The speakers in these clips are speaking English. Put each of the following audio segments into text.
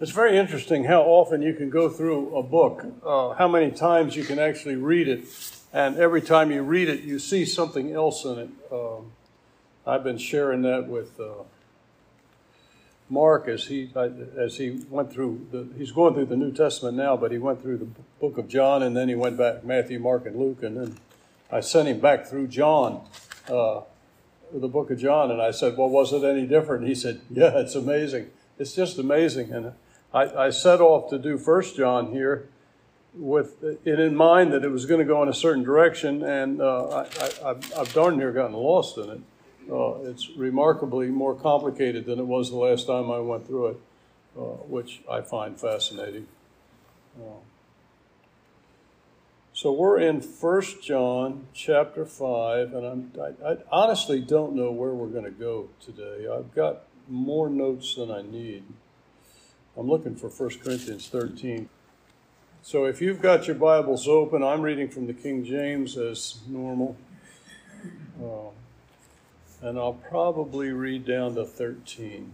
It's very interesting how often you can go through a book, uh, how many times you can actually read it, and every time you read it, you see something else in it. Um, I've been sharing that with uh, Mark as he as he went through the he's going through the New Testament now, but he went through the book of John, and then he went back Matthew, Mark, and Luke, and then I sent him back through John. Uh, the book of John, and I said, "Well, was it any different?" he said, "Yeah, it's amazing. It's just amazing." And I, I set off to do First John here with it in mind that it was going to go in a certain direction, and uh, I, have darn near gotten lost in it. Uh, it's remarkably more complicated than it was the last time I went through it, uh, which I find fascinating. Uh, so we're in First John chapter 5, and I, I honestly don't know where we're going to go today. I've got more notes than I need. I'm looking for 1 Corinthians 13. So if you've got your Bibles open, I'm reading from the King James as normal. Uh, and I'll probably read down to 13.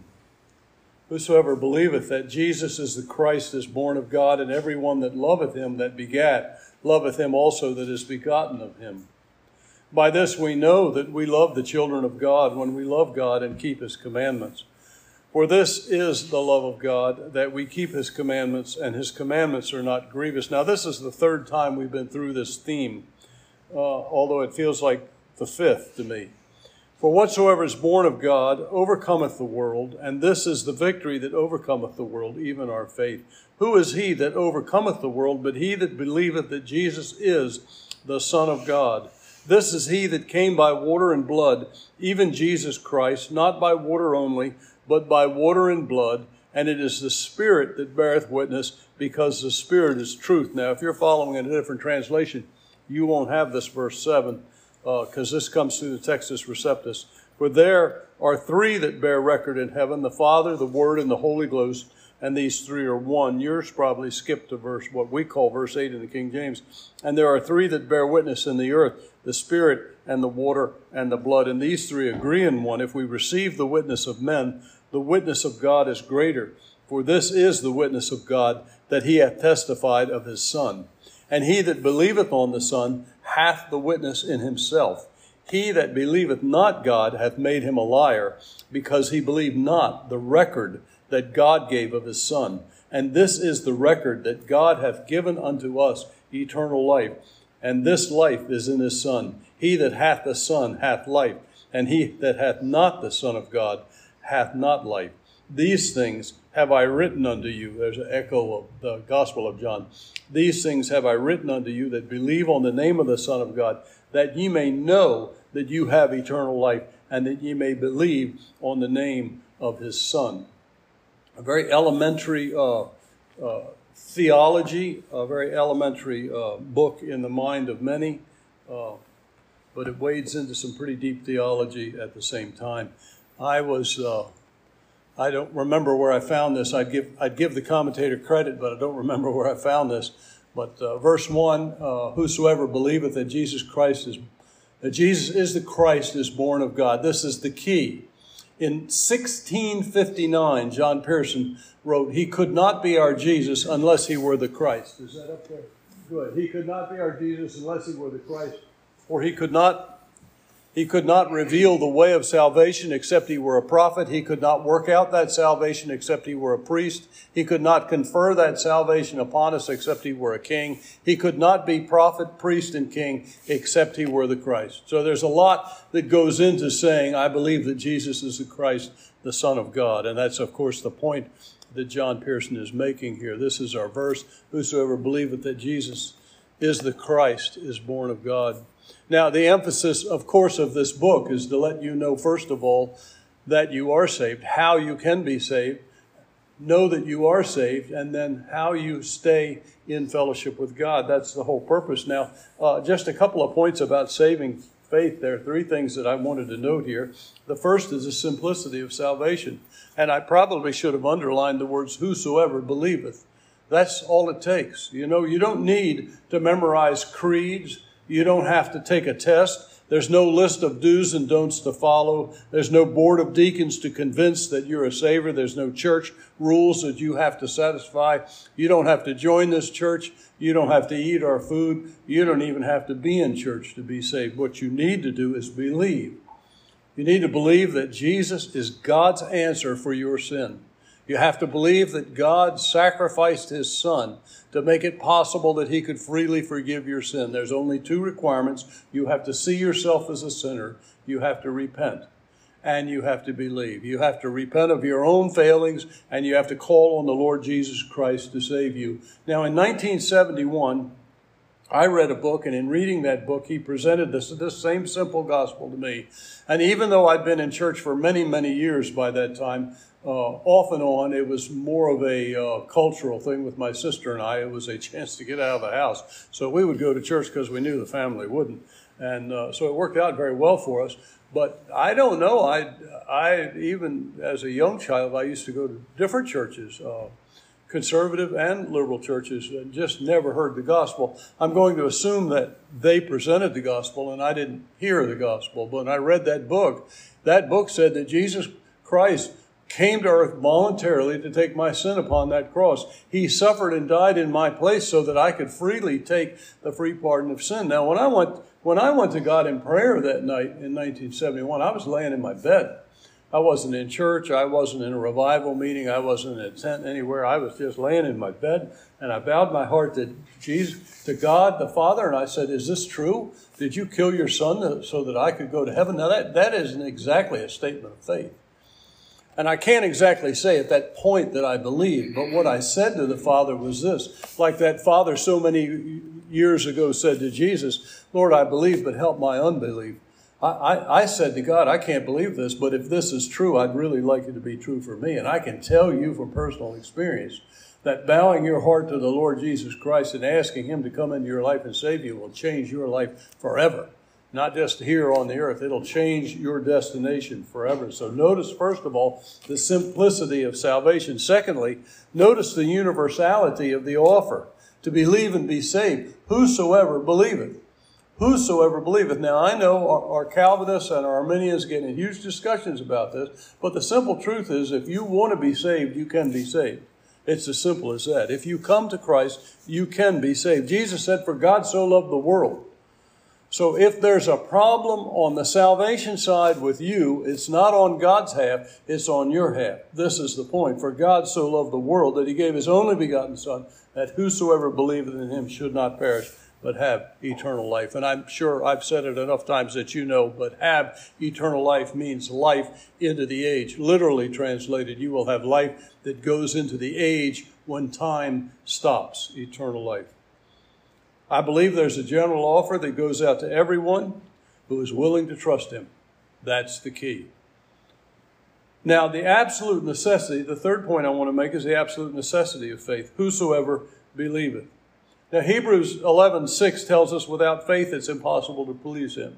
Whosoever believeth that Jesus is the Christ is born of God, and every one that loveth him that begat, loveth him also that is begotten of him. By this we know that we love the children of God when we love God and keep his commandments. For this is the love of God, that we keep his commandments, and his commandments are not grievous. Now, this is the third time we've been through this theme, uh, although it feels like the fifth to me. For whatsoever is born of God overcometh the world, and this is the victory that overcometh the world, even our faith. Who is he that overcometh the world, but he that believeth that Jesus is the Son of God? This is he that came by water and blood, even Jesus Christ, not by water only, but by water and blood, and it is the Spirit that beareth witness, because the Spirit is truth. Now, if you're following a different translation, you won't have this verse 7, because uh, this comes through the Textus Receptus. For there are three that bear record in heaven the Father, the Word, and the Holy Ghost, and these three are one. Yours probably skipped to verse, what we call verse 8 in the King James. And there are three that bear witness in the earth the Spirit, and the water, and the blood. And these three agree in one. If we receive the witness of men, the witness of God is greater. For this is the witness of God, that he hath testified of his Son. And he that believeth on the Son hath the witness in himself. He that believeth not God hath made him a liar, because he believed not the record that God gave of his Son. And this is the record that God hath given unto us eternal life. And this life is in his Son. He that hath the Son hath life, and he that hath not the Son of God hath not life. These things have I written unto you. There's an echo of the Gospel of John. These things have I written unto you that believe on the name of the Son of God, that ye may know that you have eternal life, and that ye may believe on the name of his Son. A very elementary uh, uh, theology, a very elementary uh, book in the mind of many, uh, but it wades into some pretty deep theology at the same time. I was, uh, I don't remember where I found this. I'd give, I'd give the commentator credit, but I don't remember where I found this. But uh, verse 1 uh, Whosoever believeth that Jesus Christ is, that Jesus is the Christ is born of God. This is the key. In 1659, John Pearson wrote, He could not be our Jesus unless he were the Christ. Is that up there? Good. He could not be our Jesus unless he were the Christ. For he could not he could not reveal the way of salvation except he were a prophet. He could not work out that salvation except he were a priest. He could not confer that salvation upon us except he were a king. He could not be prophet, priest, and king except he were the Christ. So there's a lot that goes into saying, I believe that Jesus is the Christ, the Son of God. And that's, of course, the point that John Pearson is making here. This is our verse Whosoever believeth that Jesus is the Christ is born of God. Now, the emphasis, of course, of this book is to let you know, first of all, that you are saved, how you can be saved, know that you are saved, and then how you stay in fellowship with God. That's the whole purpose. Now, uh, just a couple of points about saving faith. There are three things that I wanted to note here. The first is the simplicity of salvation. And I probably should have underlined the words, whosoever believeth. That's all it takes. You know, you don't need to memorize creeds you don't have to take a test. There's no list of do's and don'ts to follow. There's no board of deacons to convince that you're a saver. There's no church rules that you have to satisfy. You don't have to join this church. You don't have to eat our food. You don't even have to be in church to be saved. What you need to do is believe. You need to believe that Jesus is God's answer for your sin. You have to believe that God sacrificed his son to make it possible that he could freely forgive your sin. There's only two requirements. You have to see yourself as a sinner, you have to repent, and you have to believe. You have to repent of your own failings, and you have to call on the Lord Jesus Christ to save you. Now, in 1971, I read a book, and in reading that book, he presented this, this same simple gospel to me. And even though I'd been in church for many, many years by that time, uh, off and on, it was more of a uh, cultural thing with my sister and I. It was a chance to get out of the house. So we would go to church because we knew the family wouldn't. And uh, so it worked out very well for us. But I don't know. I, I even as a young child, I used to go to different churches, uh, conservative and liberal churches, and just never heard the gospel. I'm going to assume that they presented the gospel and I didn't hear the gospel. But I read that book, that book said that Jesus Christ came to earth voluntarily to take my sin upon that cross. He suffered and died in my place so that I could freely take the free pardon of sin. Now, when I went, when I went to God in prayer that night in 1971, I was laying in my bed. I wasn't in church. I wasn't in a revival meeting. I wasn't in a tent anywhere. I was just laying in my bed and I bowed my heart to Jesus, to God the Father, and I said, Is this true? Did you kill your son so that I could go to heaven? Now, that, that isn't exactly a statement of faith. And I can't exactly say at that point that I believed, but what I said to the Father was this like that Father so many years ago said to Jesus, Lord, I believe, but help my unbelief. I, I, I, said to God, I can't believe this, but if this is true, I'd really like it to be true for me. And I can tell you from personal experience that bowing your heart to the Lord Jesus Christ and asking Him to come into your life and save you will change your life forever not just here on the earth. It'll change your destination forever. So notice, first of all, the simplicity of salvation. Secondly, notice the universality of the offer to believe and be saved. Whosoever believeth. Whosoever believeth. Now, I know our, Calvinists and our Arminians get in huge discussions about this, but the simple truth is if you want to be saved, you can be saved. It's as simple as that. If you come to Christ, you can be saved. Jesus said, For God so loved the world so if there's a problem on the salvation side with you, it's not on God's half, it's on your half. This is the point. For God so loved the world that he gave his only begotten Son, that whosoever believeth in him should not perish, but have eternal life. And I'm sure I've said it enough times that you know, but have eternal life means life into the age. Literally translated, you will have life that goes into the age when time stops, eternal life. I believe there's a general offer that goes out to everyone who is willing to trust Him. That's the key. Now, the absolute necessity, the third point I want to make is the absolute necessity of faith. Whosoever believeth. Now, Hebrews 11 6 tells us without faith it's impossible to please Him.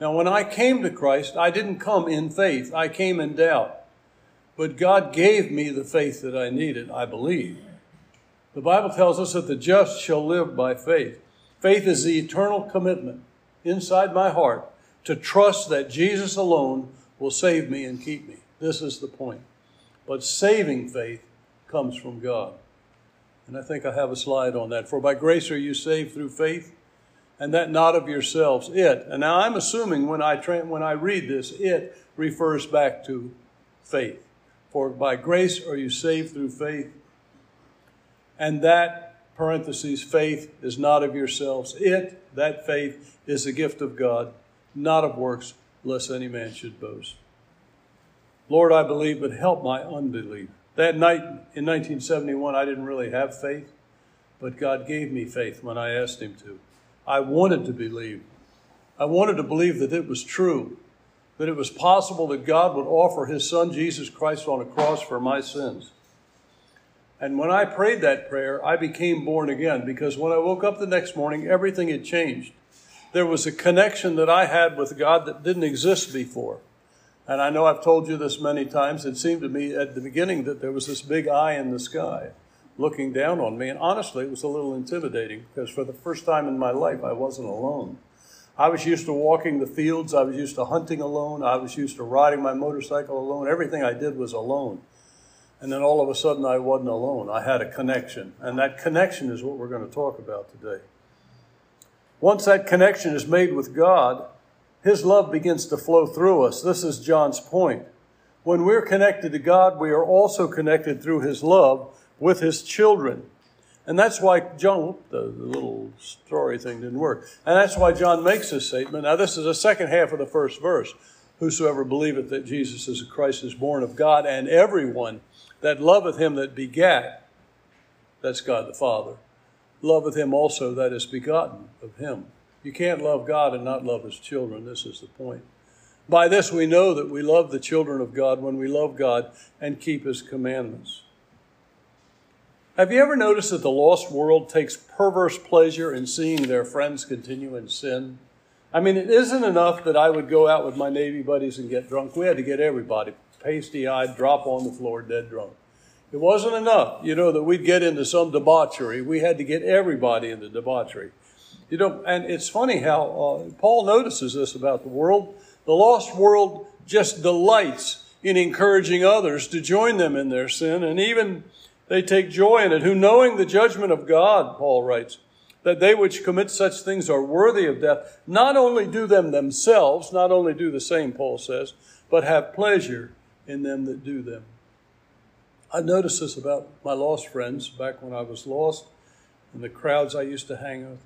Now, when I came to Christ, I didn't come in faith, I came in doubt. But God gave me the faith that I needed, I believe. The Bible tells us that the just shall live by faith. Faith is the eternal commitment inside my heart to trust that Jesus alone will save me and keep me. This is the point. But saving faith comes from God. And I think I have a slide on that. For by grace are you saved through faith, and that not of yourselves. It. And now I'm assuming when I tra- when I read this, it refers back to faith. For by grace are you saved through faith, and that, parentheses, faith is not of yourselves. It, that faith, is the gift of God, not of works, lest any man should boast. Lord, I believe, but help my unbelief. That night in 1971, I didn't really have faith, but God gave me faith when I asked Him to. I wanted to believe. I wanted to believe that it was true, that it was possible that God would offer His Son Jesus Christ on a cross for my sins. And when I prayed that prayer, I became born again because when I woke up the next morning, everything had changed. There was a connection that I had with God that didn't exist before. And I know I've told you this many times. It seemed to me at the beginning that there was this big eye in the sky looking down on me. And honestly, it was a little intimidating because for the first time in my life, I wasn't alone. I was used to walking the fields. I was used to hunting alone. I was used to riding my motorcycle alone. Everything I did was alone. And then all of a sudden, I wasn't alone. I had a connection. And that connection is what we're going to talk about today. Once that connection is made with God, His love begins to flow through us. This is John's point. When we're connected to God, we are also connected through His love with His children. And that's why John, the, little story thing didn't work. And that's why John makes this statement. Now, this is the second half of the first verse. Whosoever believeth that Jesus is the Christ is born of God, and everyone that loveth him that begat, that's God the Father, loveth him also that is begotten of him. You can't love God and not love his children. This is the point. By this we know that we love the children of God when we love God and keep his commandments. Have you ever noticed that the lost world takes perverse pleasure in seeing their friends continue in sin? I mean, it isn't enough that I would go out with my Navy buddies and get drunk. We had to get everybody pasty eyed, drop on the floor, dead drunk. It wasn't enough, you know, that we'd get into some debauchery. We had to get everybody into debauchery. You know, and it's funny how uh, Paul notices this about the world. The lost world just delights in encouraging others to join them in their sin, and even they take joy in it, who knowing the judgment of God, Paul writes, that they which commit such things are worthy of death, not only do them themselves, not only do the same, Paul says, but have pleasure in them that do them. I noticed this about my lost friends back when I was lost and the crowds I used to hang with.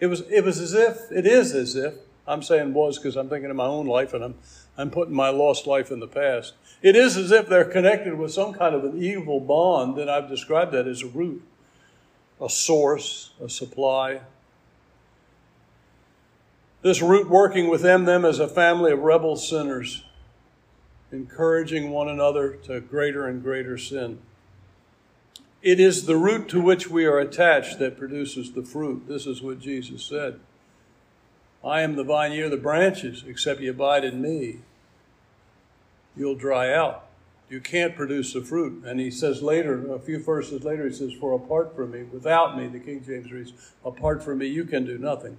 It was, it was as if, it is as if, I'm saying was because I'm thinking of my own life and I'm, I'm putting my lost life in the past. It is as if they're connected with some kind of an evil bond, and I've described that as a root, a source, a supply. This root working within them, them as a family of rebel sinners encouraging one another to greater and greater sin. It is the root to which we are attached that produces the fruit. This is what Jesus said. I am the vine, you are the branches, except you abide in me. You'll dry out. You can't produce the fruit. And he says later, a few verses later, he says, For apart from me, without me, the King James reads, apart from me, you can do nothing.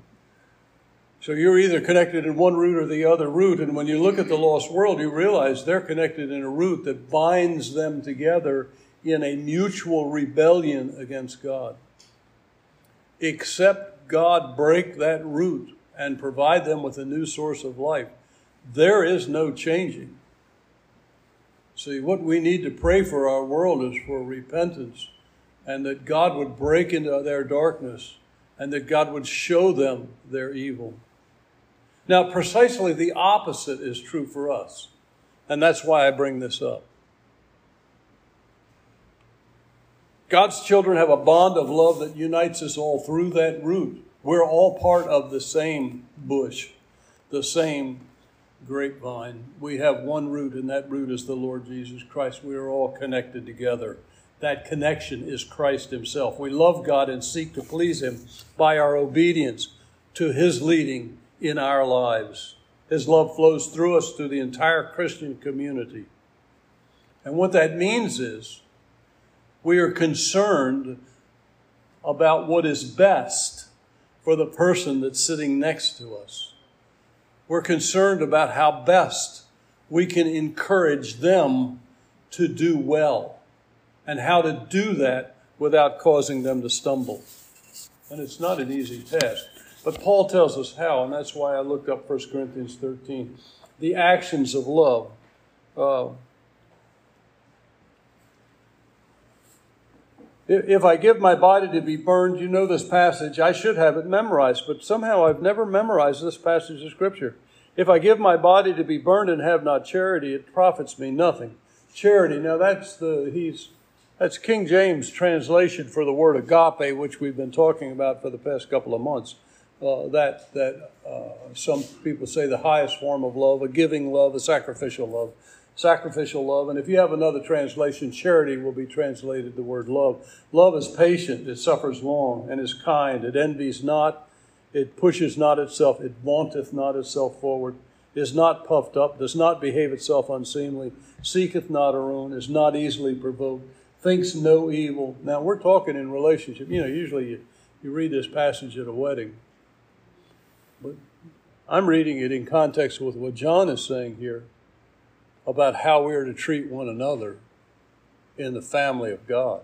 So you're either connected in one root or the other root. And when you look at the lost world, you realize they're connected in a root that binds them together in a mutual rebellion against God. Except God break that root and provide them with a new source of life, there is no changing. See, what we need to pray for our world is for repentance and that God would break into their darkness and that God would show them their evil. Now, precisely the opposite is true for us. And that's why I bring this up. God's children have a bond of love that unites us all through that root. We're all part of the same bush, the same grapevine. We have one root, and that root is the Lord Jesus Christ. We are all connected together. That connection is Christ Himself. We love God and seek to please Him by our obedience to His leading in our lives. His love flows through us through the entire Christian community. And what that means is we are concerned about what is best for the person that's sitting next to us. We're concerned about how best we can encourage them to do well and how to do that without causing them to stumble. And it's not an easy task. But Paul tells us how, and that's why I looked up 1 Corinthians 13. The actions of love. Uh, if I give my body to be burned, you know this passage. I should have it memorized, but somehow I've never memorized this passage of Scripture. If I give my body to be burned and have not charity, it profits me nothing. Charity. Now that's the he's that's King James translation for the word agape, which we've been talking about for the past couple of months uh, that that uh, some people say the highest form of love, a giving love, a sacrificial love, sacrificial love. And if you have another translation, charity will be translated the word love. Love is patient; it suffers long and is kind. It envies not; it pushes not itself; it vaunteth not itself forward. Is not puffed up, does not behave itself unseemly, seeketh not her own, is not easily provoked, thinks no evil. Now we're talking in relationship. You know, usually you, you read this passage at a wedding but I'm reading it in context with what John is saying here about how we are to treat one another in the family of God.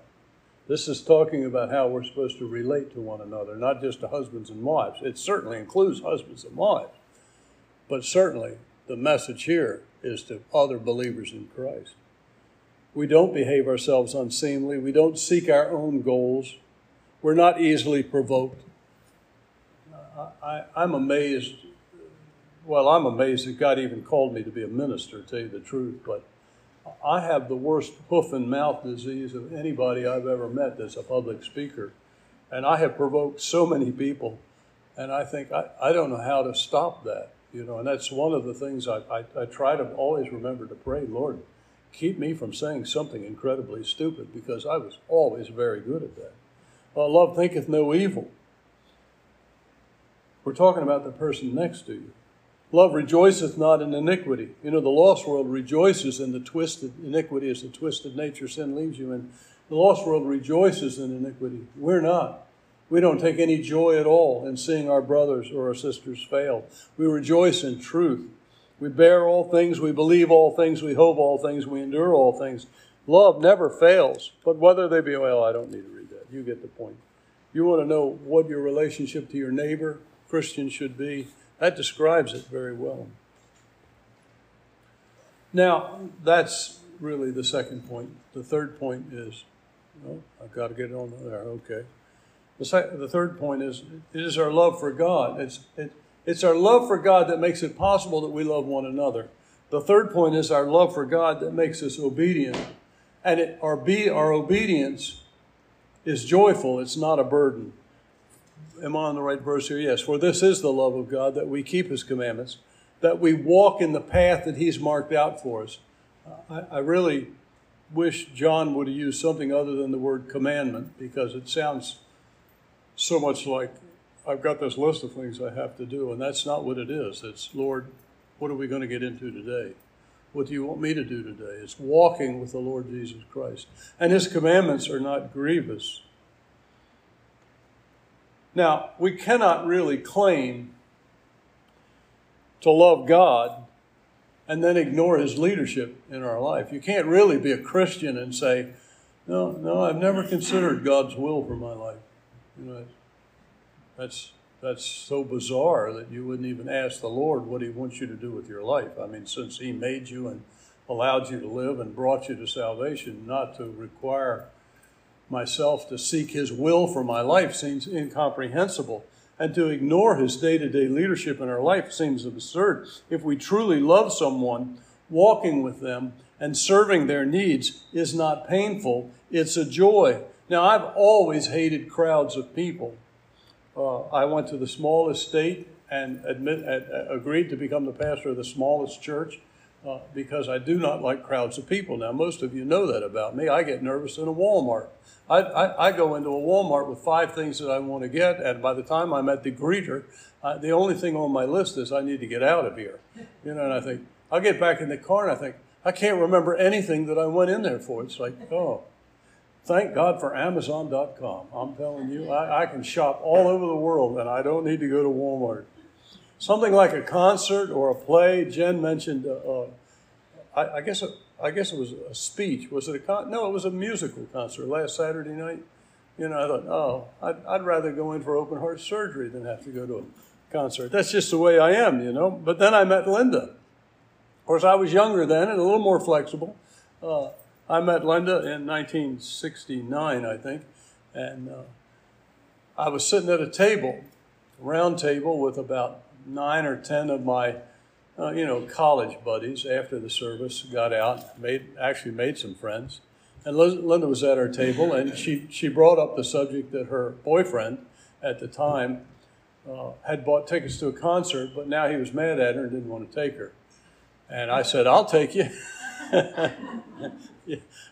This is talking about how we're supposed to relate to one another, not just to husbands and wives. It certainly includes husbands and wives, but certainly the message here is to other believers in Christ. We don't behave ourselves unseemly. We don't seek our own goals. We're not easily provoked. I, am amazed. Well, I'm amazed that God even called me to be a minister, to tell you the truth. But I have the worst hoof and mouth disease of anybody I've ever met that's a public speaker. And I have provoked so many people. And I think I, I don't know how to stop that. You know, and that's one of the things I, I, I try to always remember to pray, Lord, keep me from saying something incredibly stupid because I was always very good at that. Love thinketh no evil. We're talking about the person next to you. Love rejoiceth not in iniquity. You know, the lost world rejoices in the twisted iniquity as the twisted nature sin leaves you in. The lost world rejoices in iniquity. We're not. We don't take any joy at all in seeing our brothers or our sisters fail. We rejoice in truth. We bear all things, we believe all things, we hope all things, we endure all things. Love never fails, but whether they be, well, I don't need to read that. You get the point. You want to know what your relationship to your neighbor, Christian, should be that describes it very well. Now, that's really the second point. The third point is, oh, I've got to get it on there. Okay. The, sec- the third point is, it is our love for God. It's, it, it's our love for God that makes it possible that we love one another. The third point is our love for God that makes us obedient. And it, our, be, our obedience is joyful, it's not a burden am I on the right verse here? Yes. For this is the love of God, that we keep his commandments, that we walk in the path that he's marked out for us. I, I really wish John would have used something other than the word commandment because it sounds so much like I've got this list of things I have to do, and that's not what it is. It's, Lord, what are we going to get into today? What do you want me to do today? It's walking with the Lord Jesus Christ. And his commandments are not grievous. Now, we cannot really claim to love God and then ignore his leadership in our life. You can't really be a Christian and say, no, no, I've never considered God's will for my life. You know, that's that's so bizarre that you wouldn't even ask the Lord what he wants you to do with your life. I mean, since he made you and allowed you to live and brought you to salvation, not to require myself to seek his will for my life seems incomprehensible. And to ignore his day to day leadership in our life seems absurd. If we truly love someone, walking with them and serving their needs is not painful, it's a joy. Now, I've always hated crowds of people. Uh, I went to the smallest state and admit, agreed to become the pastor of the smallest church uh, because I do not like crowds of people. Now, most of you know that about me. I get nervous in a Walmart. I, I, I, go into a Walmart with five things that I want to get, and by the time I'm at the greeter, uh, the only thing on my list is I need to get out of here. You know, and I think, I'll get back in the car and I think, I can't remember anything that I went in there for. It's like, oh, thank God for Amazon.com. I'm telling you, I, I can shop all over the world and I don't need to go to Walmart. Something like a concert or a play. Jen mentioned, uh, uh I, I guess, I guess it was a speech. Was it a con? No, it was a musical concert last Saturday night. You know, I thought, oh, I'd, I'd rather go in for open heart surgery than have to go to a concert. That's just the way I am, you know. But then I met Linda. Of course, I was younger then and a little more flexible. Uh, I met Linda in 1969, I think, and uh, I was sitting at a table, a round table, with about nine or ten of my uh, you know, college buddies after the service, got out, made actually made some friends. And Linda was at our table, and she, she brought up the subject that her boyfriend at the time uh, had bought tickets to a concert, but now he was mad at her and didn't want to take her. And I said, I'll take you.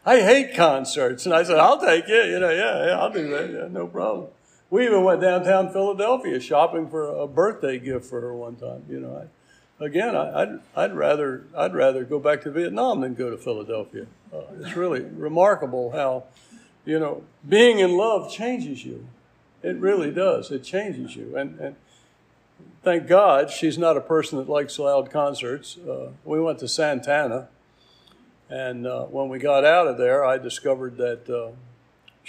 I hate concerts. And I said, I'll take you. You know, yeah, yeah, I'll do that. Yeah, no problem. We even went downtown Philadelphia shopping for a birthday gift for her one time. You know, I, again, I, would I'd rather I'd rather go back to Vietnam than go to Philadelphia. Uh, it's really remarkable how, you know, being in love changes you. It really does. It changes you. And and thank God she's not a person that likes loud concerts. Uh, we went to Santana, and uh, when we got out of there, I discovered that uh,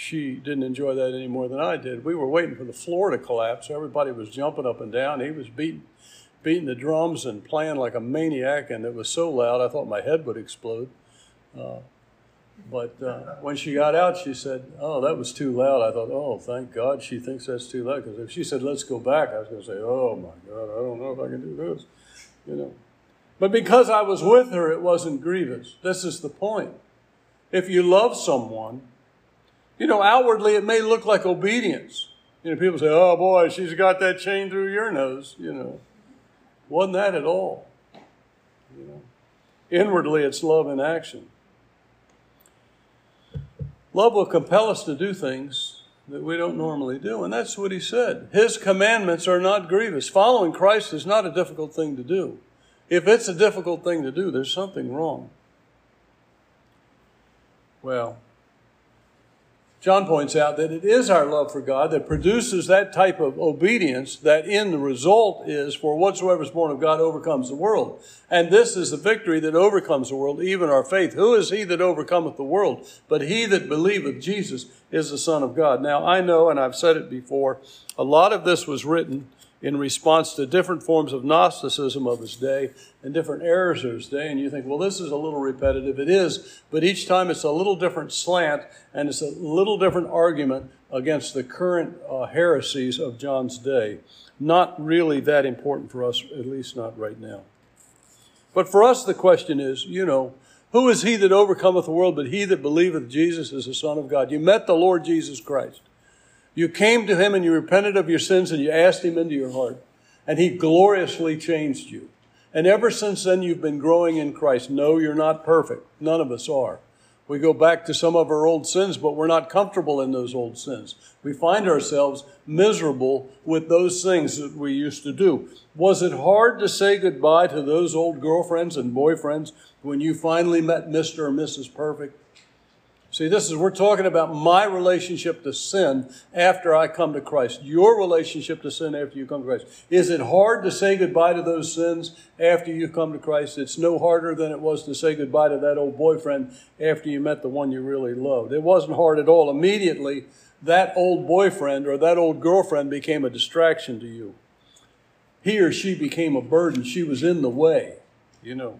she didn't enjoy that any more than I did. We were waiting for the floor to collapse. Everybody was jumping up and down. He was beating, beating the drums and playing like a maniac, and it was so loud I thought my head would explode. Uh, but uh, when she got out, she said, "Oh, that was too loud." I thought, "Oh, thank God she thinks that's too loud." Because if she said, "Let's go back," I was going to say, "Oh my God, I don't know if I can do this," you know. But because I was with her, it wasn't grievous. This is the point. If you love someone, you know, outwardly it may look like obedience. You know, people say, "Oh boy, she's got that chain through your nose," you know. Wasn't that at all? You know, inwardly it's love in action. Love will compel us to do things that we don't normally do. And that's what he said. His commandments are not grievous. Following Christ is not a difficult thing to do. If it's a difficult thing to do, there's something wrong. Well, John points out that it is our love for God that produces that type of obedience that in the result is for whatsoever is born of God overcomes the world. And this is the victory that overcomes the world, even our faith. Who is he that overcometh the world? But he that believeth Jesus is the Son of God. Now I know, and I've said it before, a lot of this was written in response to different forms of Gnosticism of his day and different errors of his day. And you think, well, this is a little repetitive. It is, but each time it's a little different slant and it's a little different argument against the current uh, heresies of John's day. Not really that important for us, at least not right now. But for us, the question is, you know, who is he that overcometh the world but he that believeth Jesus is the Son of God? You met the Lord Jesus Christ. You came to him and you repented of your sins and you asked him into your heart, and he gloriously changed you. And ever since then, you've been growing in Christ. No, you're not perfect. None of us are. We go back to some of our old sins, but we're not comfortable in those old sins. We find ourselves miserable with those things that we used to do. Was it hard to say goodbye to those old girlfriends and boyfriends when you finally met Mr. or Mrs. Perfect? See, this is, we're talking about my relationship to sin after I come to Christ. Your relationship to sin after you come to Christ. Is it hard to say goodbye to those sins after you come to Christ? It's no harder than it was to say goodbye to that old boyfriend after you met the one you really loved. It wasn't hard at all. Immediately, that old boyfriend or that old girlfriend became a distraction to you. He or she became a burden. She was in the way, you know.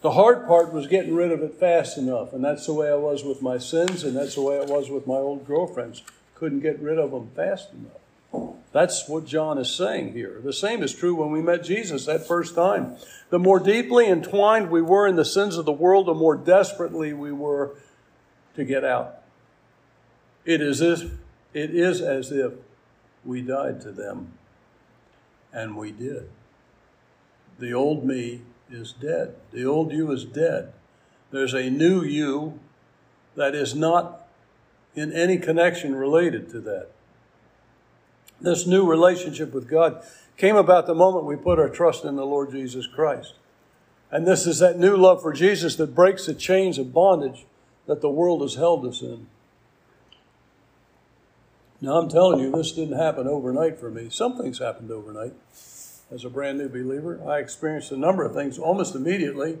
The hard part was getting rid of it fast enough, and that's the way I was with my sins, and that's the way I was with my old girlfriends. Couldn't get rid of them fast enough. That's what John is saying here. The same is true when we met Jesus that first time. The more deeply entwined we were in the sins of the world, the more desperately we were to get out. It is, as, it is as if we died to them, and we did. The old me is dead. The old you is dead. There's a new you that is not in any connection related to that. This new relationship with God came about the moment we put our trust in the Lord Jesus Christ. And this is that new love for Jesus that breaks the chains of bondage that the world has held us in. Now, I'm telling you, this didn't happen overnight for me. Something's happened overnight as a brand new believer. I experienced a number of things almost immediately.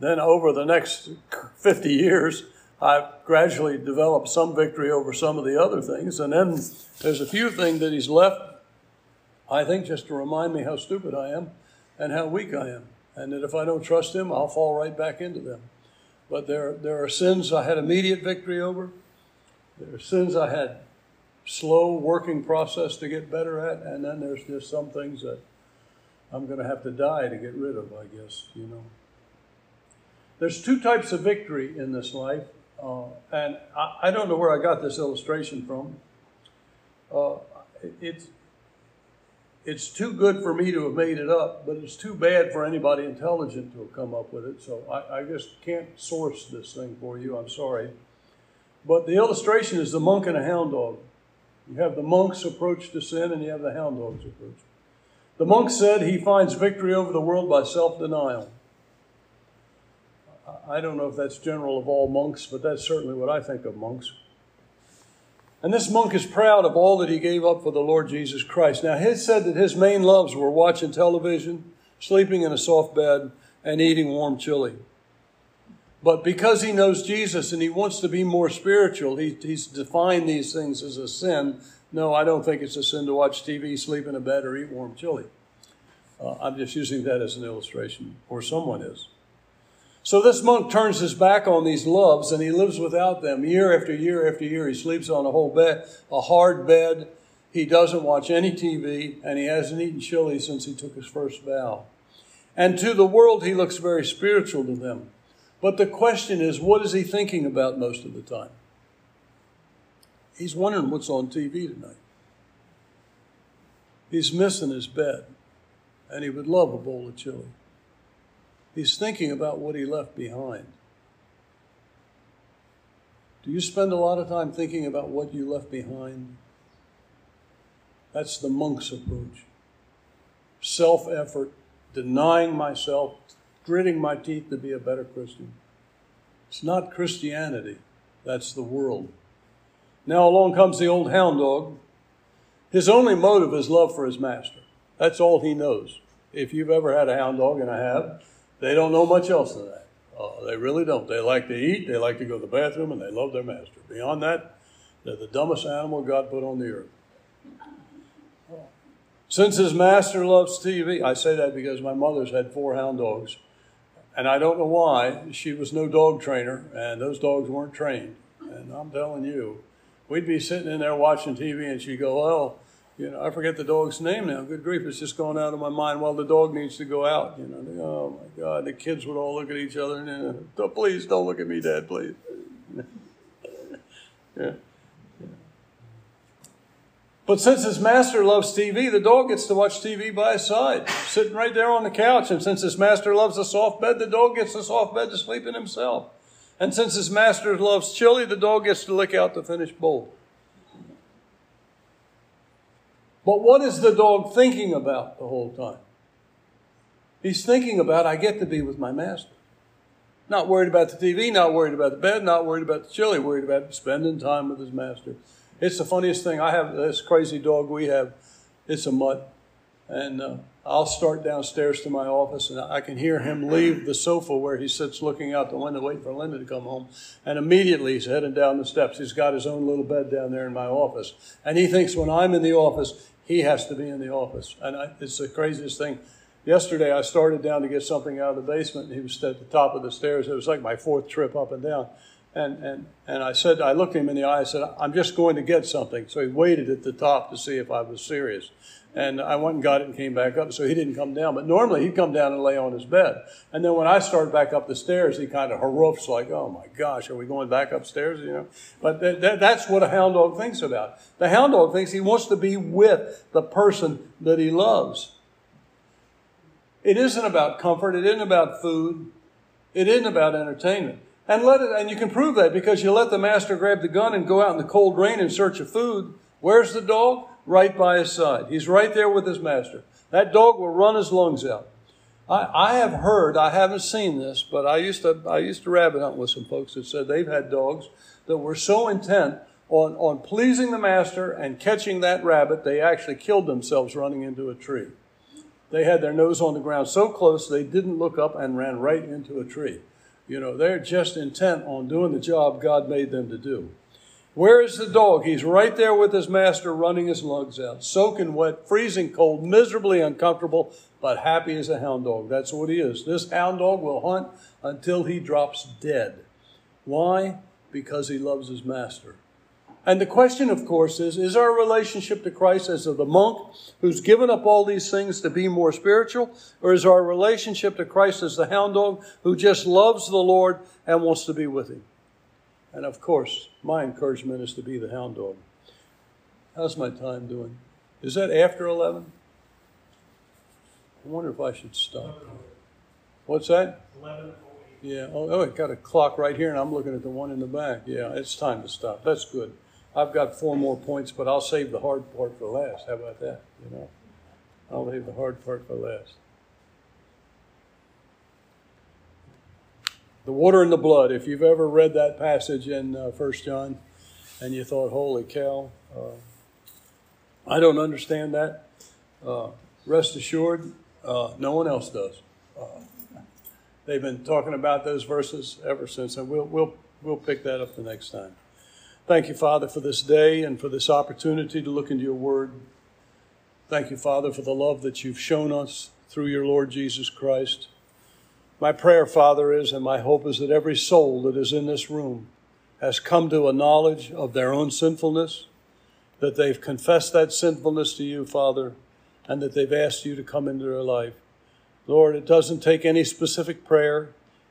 Then, over the next 50 years, I've gradually developed some victory over some of the other things. And then there's a few things that he's left, I think, just to remind me how stupid I am and how weak I am. And that if I don't trust him, I'll fall right back into them. But there, there are sins I had immediate victory over. There are sins I had slow working process to get better at. And then there's just some things that I'm going to have to die to get rid of, I guess, you know. There's two types of victory in this life, uh, and I, I, don't know where I got this illustration from. Uh, it's, it's too good for me to have made it up, but it's too bad for anybody intelligent to have come up with it, so I, I just can't source this thing for you. I'm sorry. But the illustration is the monk and a hound dog. You have the monk's approach to sin, and you have the hound dog's approach. The monk said he finds victory over the world by self denial. I don't know if that's general of all monks, but that's certainly what I think of monks. And this monk is proud of all that he gave up for the Lord Jesus Christ. Now, he said that his main loves were watching television, sleeping in a soft bed, and eating warm chili. But because he knows Jesus and he wants to be more spiritual, he, he's defined these things as a sin. No, I don't think it's a sin to watch TV, sleep in a bed, or eat warm chili. Uh, I'm just using that as an illustration, or someone is. So this monk turns his back on these loves and he lives without them year after year after year. He sleeps on a whole bed, a hard bed. He doesn't watch any TV and he hasn't eaten chili since he took his first vow. And to the world, he looks very spiritual to them. But the question is, what is he thinking about most of the time? He's wondering what's on TV tonight. He's missing his bed, and he would love a bowl of chili. He's thinking about what he left behind. Do you spend a lot of time thinking about what you left behind? That's the monk's approach. Self effort, denying myself, gritting my teeth to be a better Christian. It's not Christianity, that's the world. Now along comes the old hound dog. His only motive is love for his master. That's all he knows. If you've ever had a hound dog, and I have, they don't know much else than that. Uh, they really don't. They like to eat, they like to go to the bathroom, and they love their master. Beyond that, they're the dumbest animal God put on the earth. Since his master loves TV, I say that because my mother's had four hound dogs, and I don't know why. She was no dog trainer, and those dogs weren't trained. And I'm telling you, we'd be sitting in there watching TV, and she'd go, Oh, you know, I forget the dog's name now. Good grief, it's just going out of my mind. Well, the dog needs to go out. You know, they, oh my God, the kids would all look at each other and, uh, please don't look at me, Dad, please. yeah. But since his master loves TV, the dog gets to watch TV by his side, sitting right there on the couch. And since his master loves a soft bed, the dog gets a soft bed to sleep in himself. And since his master loves chili, the dog gets to lick out the finished bowl. But what is the dog thinking about the whole time? He's thinking about, I get to be with my master. Not worried about the TV, not worried about the bed, not worried about the chili, worried about spending time with his master. It's the funniest thing. I have this crazy dog we have. It's a mutt. And uh, I'll start downstairs to my office and I can hear him leave the sofa where he sits looking out the window waiting for Linda to come home. And immediately he's heading down the steps. He's got his own little bed down there in my office. And he thinks when I'm in the office, he has to be in the office. And I, it's the craziest thing. Yesterday, I started down to get something out of the basement, and he was at the top of the stairs. It was like my fourth trip up and down. And, and, and I said, I looked him in the eye, I said, I'm just going to get something. So he waited at the top to see if I was serious. And I went and got it and came back up, so he didn't come down. But normally he'd come down and lay on his bed. And then when I started back up the stairs, he kind of haroofs like, oh my gosh, are we going back upstairs? You know? But th- th- that's what a hound dog thinks about. The hound dog thinks he wants to be with the person that he loves. It isn't about comfort. It isn't about food. It isn't about entertainment. And let it, and you can prove that because you let the master grab the gun and go out in the cold rain in search of food. Where's the dog? right by his side. He's right there with his master. That dog will run his lungs out. I, I have heard, I haven't seen this, but I used to I used to rabbit hunt with some folks that said they've had dogs that were so intent on, on pleasing the master and catching that rabbit, they actually killed themselves running into a tree. They had their nose on the ground so close they didn't look up and ran right into a tree. You know, they're just intent on doing the job God made them to do. Where is the dog? He's right there with his master running his lugs out, soaking wet, freezing cold, miserably uncomfortable, but happy as a hound dog. That's what he is. This hound dog will hunt until he drops dead. Why? Because he loves his master. And the question, of course, is is our relationship to Christ as of the monk who's given up all these things to be more spiritual? Or is our relationship to Christ as the hound dog who just loves the Lord and wants to be with him? And of course, my encouragement is to be the hound dog. How's my time doing? Is that after 11? I wonder if I should stop. What's that? 11. Yeah. Oh, oh, I got a clock right here, and I'm looking at the one in the back. Yeah, it's time to stop. That's good. I've got four more points, but I'll save the hard part for last. How about that? You know, I'll leave the hard part for last. The water and the blood. If you've ever read that passage in uh, John, and you thought, holy cow, uh, I don't understand that. Uh, rest assured, uh, no one else does. Uh, they've been talking about those verses ever since, and we'll, we'll, we'll pick that up the next time. Thank you, Father, for this day and for this opportunity to look into your word. Thank you, Father, for the love that you've shown us through your Lord Jesus Christ. My prayer, Father, is, and my hope is that every soul that is in this room has come to a knowledge of their own sinfulness, that they've confessed that sinfulness to you, Father, and that they've asked you to come into their life. Lord, it doesn't take any specific prayer.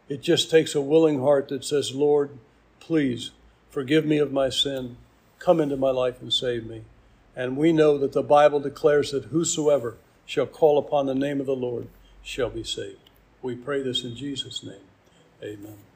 It just takes a willing heart that says, Lord, please forgive me of my sin. Come into my life and save me. And we know that the Bible declares that whosoever shall call upon the name of the Lord shall be saved. We pray this in Jesus' name. Amen.